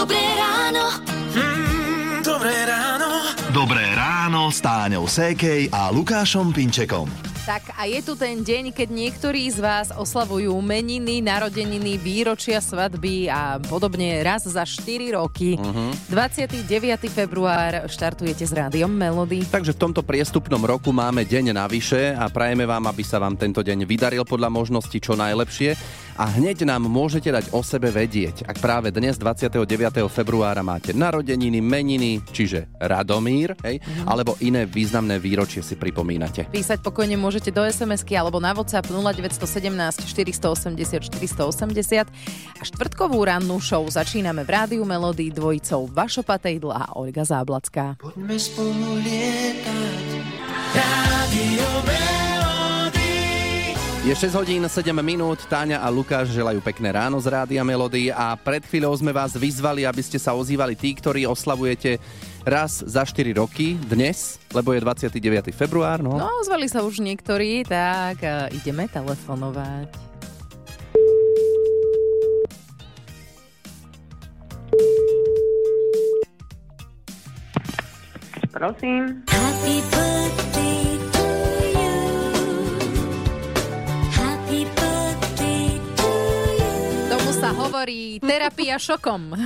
Dobré ráno. Mm, dobré ráno. Dobré ráno s Táňou Sékej a Lukášom Pinčekom. Tak a je tu ten deň, keď niektorí z vás oslavujú meniny, narodeniny, výročia svadby a podobne raz za 4 roky. Uh-huh. 29. február štartujete s rádiom Melody. Takže v tomto priestupnom roku máme deň navyše a prajeme vám, aby sa vám tento deň vydaril podľa možnosti čo najlepšie a hneď nám môžete dať o sebe vedieť, ak práve dnes 29. februára máte narodeniny, meniny, čiže Radomír, hej, mm-hmm. alebo iné významné výročie si pripomínate. Písať pokojne môžete do SMS-ky alebo na WhatsApp 0917 480 480 a štvrtkovú rannú show začíname v Rádiu Melody dvojicou Vašo Patejdl a Olga Záblacká. Poďme spolu lietať. Rádio Melody. Je 6 hodín 7 minút, Táňa a Lukáš želajú pekné ráno z Rádia Melody a pred chvíľou sme vás vyzvali, aby ste sa ozývali tí, ktorí oslavujete raz za 4 roky dnes, lebo je 29. február. No, No, ozvali sa už niektorí, tak uh, ideme telefonovať. Prosím. Happy birthday terapia šokom.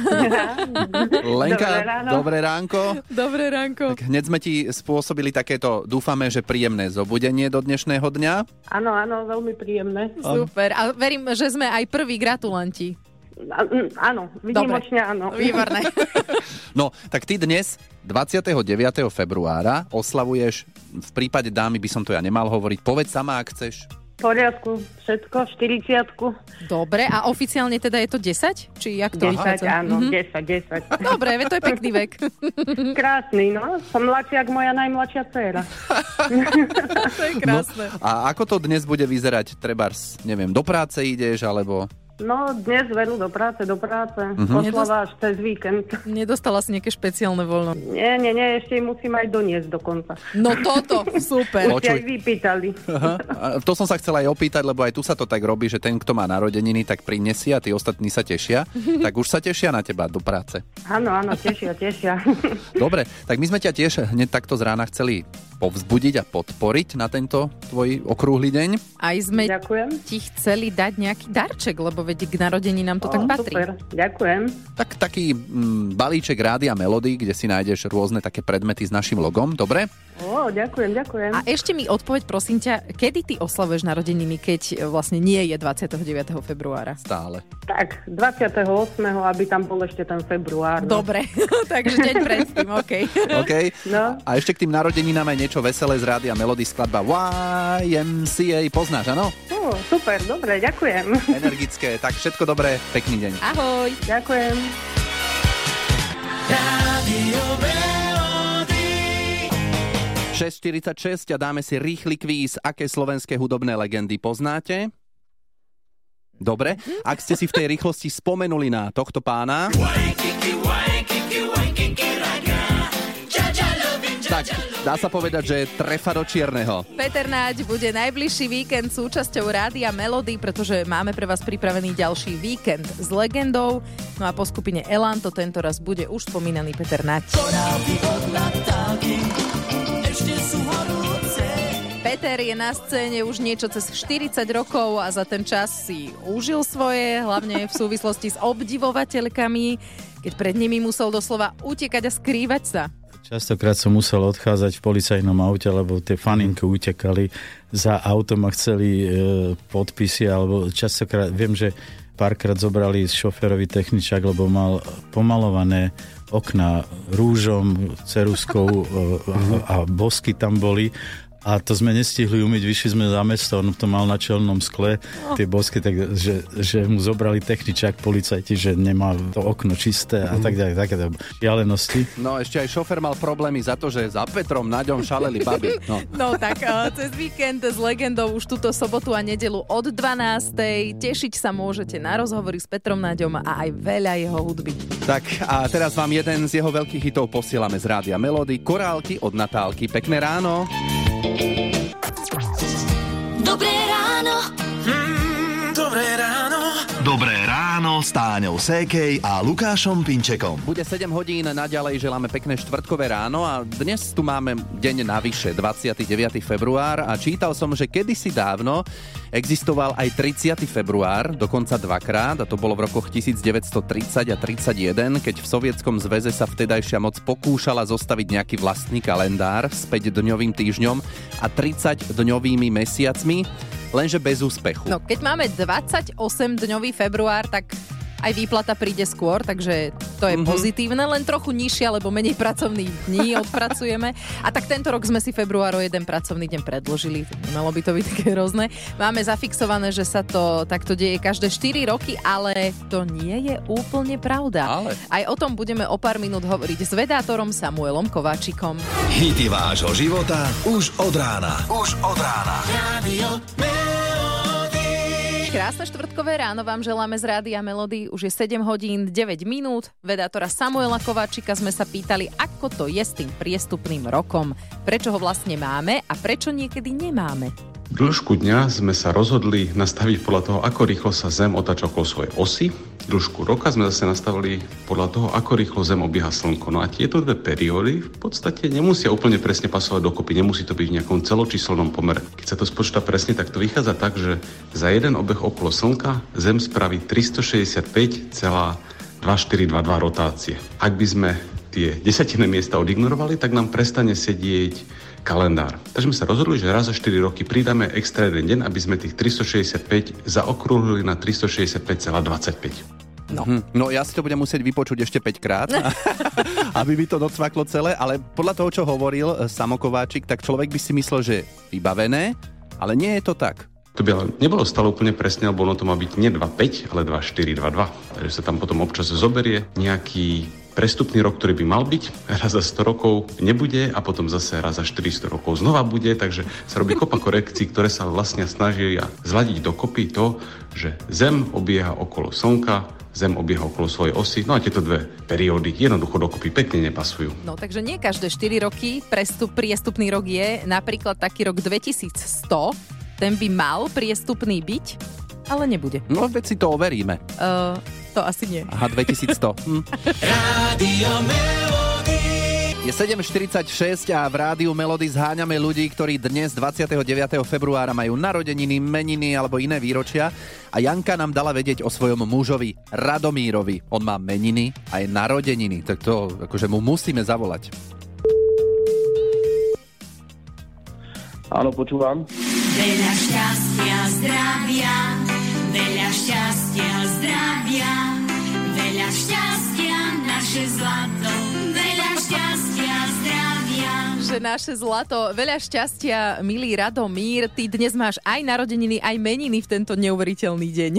Lenka, Dobré ráno. dobré ránko. Dobré ránko. Tak hneď sme ti spôsobili takéto, dúfame, že príjemné zobudenie do dnešného dňa. Áno, áno, veľmi príjemné. Super. A verím, že sme aj prví gratulanti. Áno, vynimočne áno. Výborné. No, tak ty dnes, 29. februára, oslavuješ, v prípade dámy by som to ja nemal hovoriť, povedz sama, ak chceš. Poriadku, všetko, 40 Dobre, a oficiálne teda je to 10? Či jak to 10, vychádza? áno, Mhm. 10, 10. Dobre, to je pekný vek. Krásny, no. Som mladšia ako moja najmladšia dcéra. to je krásne. A ako to dnes bude vyzerať? Trebárs, neviem, do práce ideš, alebo... No, dnes veru do práce, do práce. Mhm. Oslava až cez víkend. Nedostala si nejaké špeciálne voľno. Nie, nie, nie, ešte musím aj doniesť dokonca. No toto, super. Ste aj vypýtali. Aha. A to som sa chcel aj opýtať, lebo aj tu sa to tak robí, že ten, kto má narodeniny, tak prinesie a tí ostatní sa tešia. Tak už sa tešia na teba do práce. Áno, áno, tešia, tešia. Dobre, tak my sme ťa tiež hneď takto z rána chceli povzbudiť a podporiť na tento tvoj okrúhly deň. Aj sme Ďakujem. ti chceli dať nejaký darček, lebo veď k narodení nám to tak Ó, patrí. Super, ďakujem. Tak taký mm, balíček rádia Melody, kde si nájdeš rôzne také predmety s našim logom, dobre? Ó, ďakujem, ďakujem. A ešte mi odpoveď, prosím ťa, kedy ty oslavuješ narodeniny, keď e, vlastne nie je 29. februára? Stále. Tak, 28. aby tam bol ešte ten február. No. Dobre, takže deň predtým, OK. OK? No. A ešte k tým narodeninám aj niečo veselé z rádia Melody skladba YMCA. Poznáš, áno? Super, dobre, ďakujem. Energické. Tak všetko dobré, pekný deň. Ahoj. ďakujem. Rádio Melody. 6.46 a dáme si rýchly kvíz. Aké slovenské hudobné legendy poznáte? Dobre, ak ste si v tej rýchlosti spomenuli na tohto pána, tak dá sa povedať, že trefa do čierneho. Peter Náď bude najbližší víkend súčasťou Rádia Melody, pretože máme pre vás pripravený ďalší víkend s legendou. No a po skupine Elan to tento raz bude už spomínaný Peter Naď. Peter je na scéne už niečo cez 40 rokov a za ten čas si užil svoje, hlavne v súvislosti s obdivovateľkami, keď pred nimi musel doslova utekať a skrývať sa. Častokrát som musel odchádzať v policajnom aute, lebo tie faninky utekali za autom a chceli e, podpisy, alebo častokrát, viem, že párkrát zobrali šoférovi techničák, lebo mal pomalované okna rúžom, ceruskou e, a, a bosky tam boli a to sme nestihli umyť, vyšli sme za mesto, on to mal na čelnom skle, tie bosky, tak, že, že mu zobrali techničák policajti, že nemá to okno čisté a tak ďalej, takéto šialenosti. No ešte aj šofer mal problémy za to, že za Petrom Naďom šaleli baby. No. No tak uh, cez víkend s legendou už túto sobotu a nedelu od 12. Tešiť sa môžete na rozhovory s Petrom Naďom a aj veľa jeho hudby. Tak a teraz vám jeden z jeho veľkých hitov posielame z rádia Melody. Korálky od Natálky. Pekné ráno. Dobré ráno. S Táňou Sékej a Lukášom Pinčekom. Bude 7 hodín, naďalej želáme pekné štvrtkové ráno a dnes tu máme deň navyše, 29. február a čítal som, že kedysi dávno existoval aj 30. február, dokonca dvakrát a to bolo v rokoch 1930 a 31, keď v Sovietskom zväze sa vtedajšia moc pokúšala zostaviť nejaký vlastný kalendár s 5-dňovým týždňom a 30-dňovými mesiacmi, lenže bez úspechu. No, keď máme 28-dňový február, tak aj výplata príde skôr, takže to je mm-hmm. pozitívne, len trochu nižšia, lebo menej pracovných dní odpracujeme. A tak tento rok sme si február o jeden pracovný deň predložili, malo by to byť také hrozné. Máme zafixované, že sa to takto deje každé 4 roky, ale to nie je úplne pravda. Ale. Aj o tom budeme o pár minút hovoriť s vedátorom Samuelom Kováčikom. Hity vášho života už od rána. Už od rána. Radio. Krásne štvrtkové ráno vám želáme z Rádia Melody. Už je 7 hodín 9 minút. Vedátora Samuela Kováčika sme sa pýtali, ako to je s tým priestupným rokom. Prečo ho vlastne máme a prečo niekedy nemáme. Dĺžku dňa sme sa rozhodli nastaviť podľa toho, ako rýchlo sa Zem otáča okolo svojej osy. Dĺžku roka sme zase nastavili podľa toho, ako rýchlo Zem obieha Slnko. No a tieto dve periódy v podstate nemusia úplne presne pasovať dokopy, nemusí to byť v nejakom celočíselnom pomere. Keď sa to spočíta presne, tak to vychádza tak, že za jeden obeh okolo Slnka Zem spraví 365,2422 rotácie. Ak by sme tie desatinné miesta odignorovali, tak nám prestane sedieť kalendár. Takže sme sa rozhodli, že raz za 4 roky pridáme extra jeden deň, aby sme tých 365 zaokrúhlili na 365,25. No. Hm, no ja si to budem musieť vypočuť ešte 5 krát, aby mi to docvaklo celé, ale podľa toho, čo hovoril eh, Samokováčik, tak človek by si myslel, že vybavené, ale nie je to tak. To by ale nebolo stále úplne presne, lebo ono to má byť nie 2,5, ale 2,4, 2,2. Takže sa tam potom občas zoberie nejaký prestupný rok, ktorý by mal byť, raz za 100 rokov nebude a potom zase raz za 400 rokov znova bude, takže sa robí kopa korekcií, ktoré sa vlastne snažia zladiť dokopy to, že Zem obieha okolo Slnka, Zem obieha okolo svojej osy, no a tieto dve periódy jednoducho dokopy pekne nepasujú. No takže nie každé 4 roky prestup, priestupný rok je, napríklad taký rok 2100, ten by mal priestupný byť, ale nebude. No veď si to overíme. Uh, to asi nie. Aha, 2100. Hm. Melody. Je 7.46 a v rádiu Melody zháňame ľudí, ktorí dnes 29. februára majú narodeniny, meniny alebo iné výročia. A Janka nám dala vedieť o svojom mužovi Radomírovi. On má meniny aj narodeniny, tak to akože mu musíme zavolať. Áno, počúvam. Veľa šťastia, zdravia, veľa šťastia, zdravia, zdravia. Že naše zlato, veľa šťastia, milý Radomír, ty dnes máš aj narodeniny, aj meniny v tento neuveriteľný deň.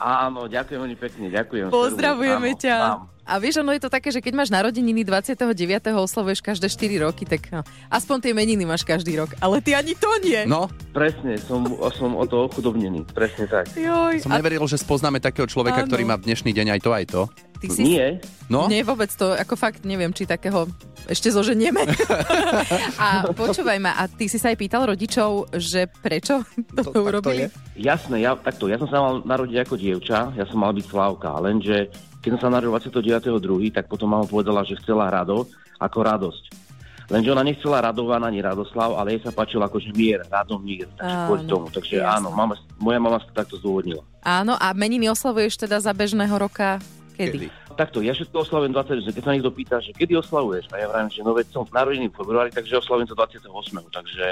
Áno, ďakujem veľmi pekne, ďakujem. Pozdravujeme ťa. mám. A vieš, ono je to také, že keď máš narodeniny 29. oslavuješ každé 4 roky, tak no, aspoň tie meniny máš každý rok. Ale ty ani to nie. No, Presne, som, som o to ochudobnený, presne tak. Joj, som a neveril, že spoznáme takého človeka, Áno. ktorý má v dnešný deň aj to, aj to. ty si... Nie, No, Nie, vôbec to, ako fakt neviem, či takého ešte zoženieme. a počúvaj ma, a ty si sa aj pýtal rodičov, že prečo to, To- urobili? je. jasné, ja, takto, ja som sa mal narodiť ako dievča, ja som mal byť Slávka, lenže keď som sa narodil 29.2., tak potom mama povedala, že chcela Rado ako radosť. Lenže ona nechcela Radovan ani Radoslav, ale jej sa páčil akože mier, Radomír, takže Áno, kvôli tomu. Takže jasné. áno, mama, moja mama sa to takto zdôvodnila. Áno, a meniny oslavuješ teda za bežného roka kedy? Kedy? Takto, ja všetko oslavujem 20, že keď sa niekto pýta, že kedy oslavuješ, a ja vravím, že no veď som narodený v februári, takže oslavujem to 28. Takže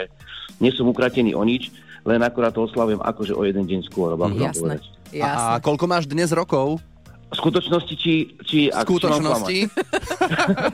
nie som ukratený o nič, len akorát to oslavujem akože o jeden deň skôr. Mm, Jasné, A, jasné. a koľko máš dnes rokov? V skutočnosti, či... či ak- či skutočnosti? klamať?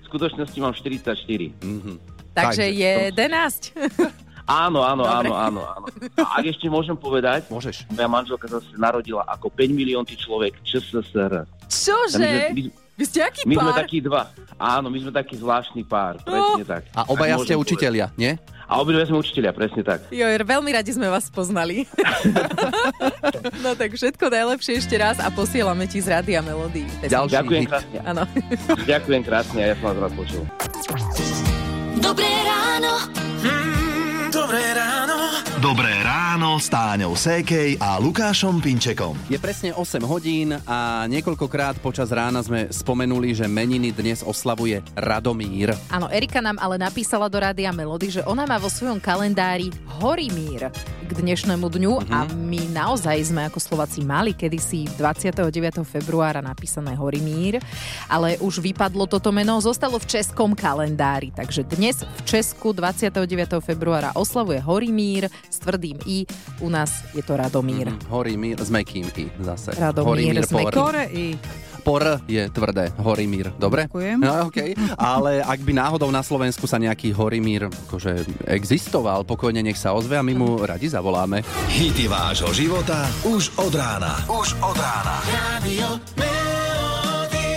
V skutočnosti mám 44. Mhm. Takže takže- 11. Áno, áno, Dobre. áno, áno, áno. A ak ešte môžem povedať, Môžeš. moja manželka sa narodila ako 5 miliónty človek ČSSR. Čože? My, my, Vy ste aký my sme pár? takí dva. Áno, my sme taký zvláštny pár, presne tak. A obaja ste učitelia, nie? A obidve sme učiteľia, presne tak. Jo, veľmi radi sme vás poznali. no tak všetko najlepšie ešte raz a posielame ti z Rádia Melody. Ďalší Ďakujem hit. krásne. Áno. Ďakujem krásne a ja som vás rád počul. Dobré ráno. Mm, dobré ráno. Dobré ráno s Táňou Sékej a Lukášom Pinčekom. Je presne 8 hodín a niekoľkokrát počas rána sme spomenuli, že meniny dnes oslavuje Radomír. Áno, Erika nám ale napísala do Rádia Melody, že ona má vo svojom kalendári Horimír k dnešnému dňu Mhm. a my naozaj sme ako Slováci mali kedysi 29. februára napísané Horimír, ale už vypadlo toto meno, zostalo v českom kalendári, takže dnes v Česku 29. februára oslavuje Horimír s tvrdým I, u nás je to Radomír. Mm, Horimír s mekým i zase. Radomír s. Ktoré i? Por je tvrdé, Horimír, dobre? Ďakujem. No, okay. Ale ak by náhodou na Slovensku sa nejaký Horimír akože existoval, pokojne nech sa ozve a my mu radi zavoláme. Hity vášho života už od rána. Už od rána. Radio Melody.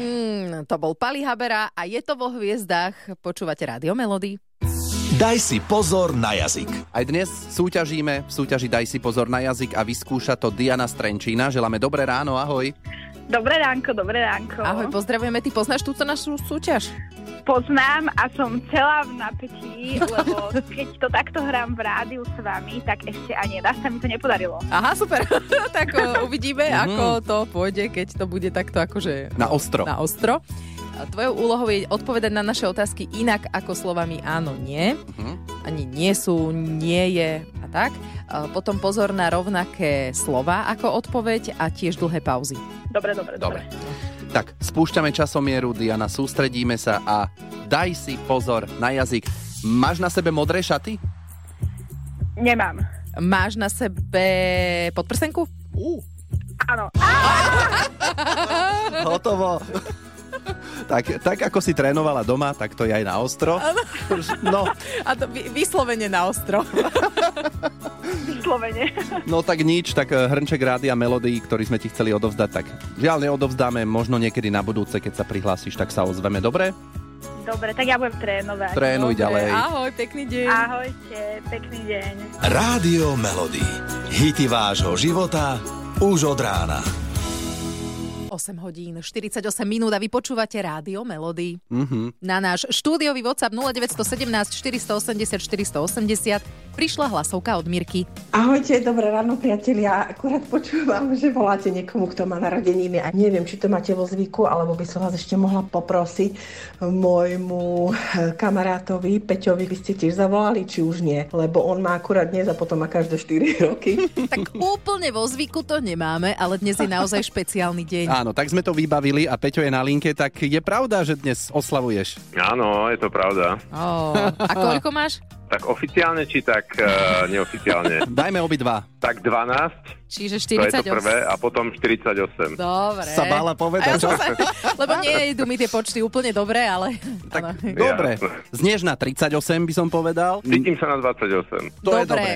Hmm, to bol Pali Habera a je to vo hviezdách. Počúvate Rádio Melody. Daj si pozor na jazyk. Aj dnes súťažíme, v súťaži Daj si pozor na jazyk a vyskúša to Diana Strenčína. Želáme dobré ráno, ahoj. Dobré ránko, dobré ránko. Ahoj, pozdravujeme. Ty poznáš túto našu súťaž? Poznám a som celá v napätí, lebo keď to takto hrám v rádiu s vami, tak ešte ani raz sa mi to nepodarilo. Aha, super. tak uvidíme, Mhm. ako to pôjde, keď to bude takto akože... Na ostro. Na ostro. Tvojou úlohou je odpovedať na naše otázky inak ako slovami áno, nie. Mhm. Ani nie sú, nie je a tak. Potom pozor na rovnaké slova ako odpoveď a tiež dlhé pauzy. Dobre, dobre, dobre. Tak, spúšťame časomieru, Diana, sústredíme sa a daj si pozor na jazyk. Máš na sebe modré šaty? Nemám. Máš na sebe podprsenku? Uh. Áno. Hotovo. Tak, tak ako si trénovala doma, tak to je aj na ostro. No, A to vy, vyslovene na ostro. Vyslovene. no tak nič, tak eh, hrnček rádia melódií, ktorý sme ti chceli odovzdať, tak žiaľ neodovzdáme, možno niekedy na budúce, keď sa prihlásiš, tak sa ozveme, dobre? Dobre, tak ja budem trénovať. Trénuj ďalej. Ahoj, pekný deň. Ahojte, pekný deň. Rádio Melody. Hity vášho života už od rána. 8 hodín, 48 minút a vy počúvate Rádio Melody. Mhm. Na náš štúdiový WhatsApp 0917 480 480 prišla hlasovka od Mirky. Ahojte, dobré ráno priatelia. Akurát počúvam, že voláte niekomu, kto má narodeniny a neviem, či to máte vo zvyku, alebo by som vás ešte mohla poprosiť môjmu eh, kamarátovi Peťovi, by ste tiež zavolali, či už nie, lebo on má akurát dnes a potom má každé 4 roky. Tak úplne vo zvyku to nemáme, ale dnes je naozaj špeciálny deň. Áno, tak sme to vybavili a Peťo je na linke, tak je pravda, že dnes oslavuješ. Áno, je to pravda. Oh, a koľko máš? Tak oficiálne, či tak uh, neoficiálne? Dajme obidva. Tak 12, Čiže to je 48. to prvé, a potom 48. Dobre. Sa bála povedať, ja sa, lebo nejdu mi tie počty úplne dobre, ale... Tak, áno. dobre, znieš na 38 by som povedal. Cítim sa na 28. To je Dobre. dobré.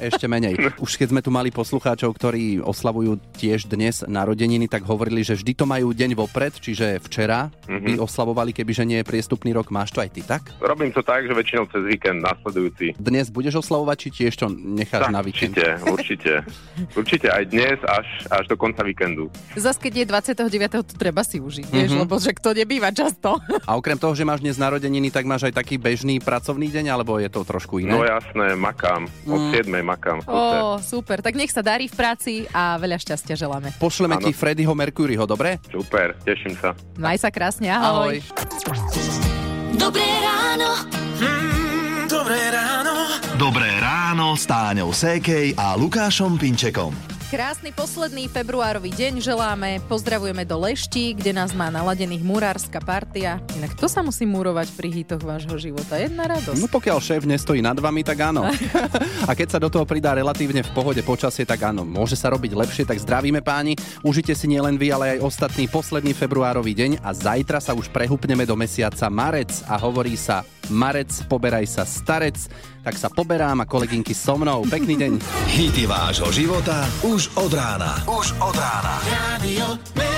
Ešte menej. Už keď sme tu mali poslucháčov, ktorí oslavujú tiež dnes narodeniny, tak hovorili, že vždy to majú deň vopred, čiže včera by Mhm. oslavovali, kebyže nie je priestupný rok. Máš to aj ty tak? Robím to tak, že väčšinou cez víkend nasledujúci. Dnes budeš oslavovať, či tiež to necháš Tak, na víkend? určite, určite. Určite aj dnes, až, až do konca víkendu. Zas keď je 29. to treba si užiť, vieš, Mhm. lebo že kto nebýva často. A okrem toho, že máš dnes narodeniny, tak máš aj taký bežný pracovný deň, alebo je to trošku iné? No jasné, makám. Od Mm. 7. makám. Ó, super, tak nech sa darí v práci a veľa šťastia želáme. Pošleme Áno. ti Freddyho Mercuryho, dobre? Super, teším sa. Maj sa krásne, ahoj. Ahoj. Dobré ráno. Mm, dobré ráno. Dobré ráno s Táňou Sékej a Lukášom Pinčekom. Krásny posledný februárový deň želáme. Pozdravujeme do Lešti, kde nás má naladených murárska partia. Inak to sa musí murovať pri hitoch vášho života. Jedna radosť. No pokiaľ šéf nestojí nad vami, tak áno. A keď sa do toho pridá relatívne v pohode počasie, tak áno, môže sa robiť lepšie, tak zdravíme páni. Užite si nielen vy, ale aj ostatný posledný februárový deň a zajtra sa už prehupneme do mesiaca Marec a hovorí sa Marec, poberaj sa starec, tak sa poberám a kolegynky so mnou. Pekný deň. Hity vášho života už od rána. Už od rána. Radio.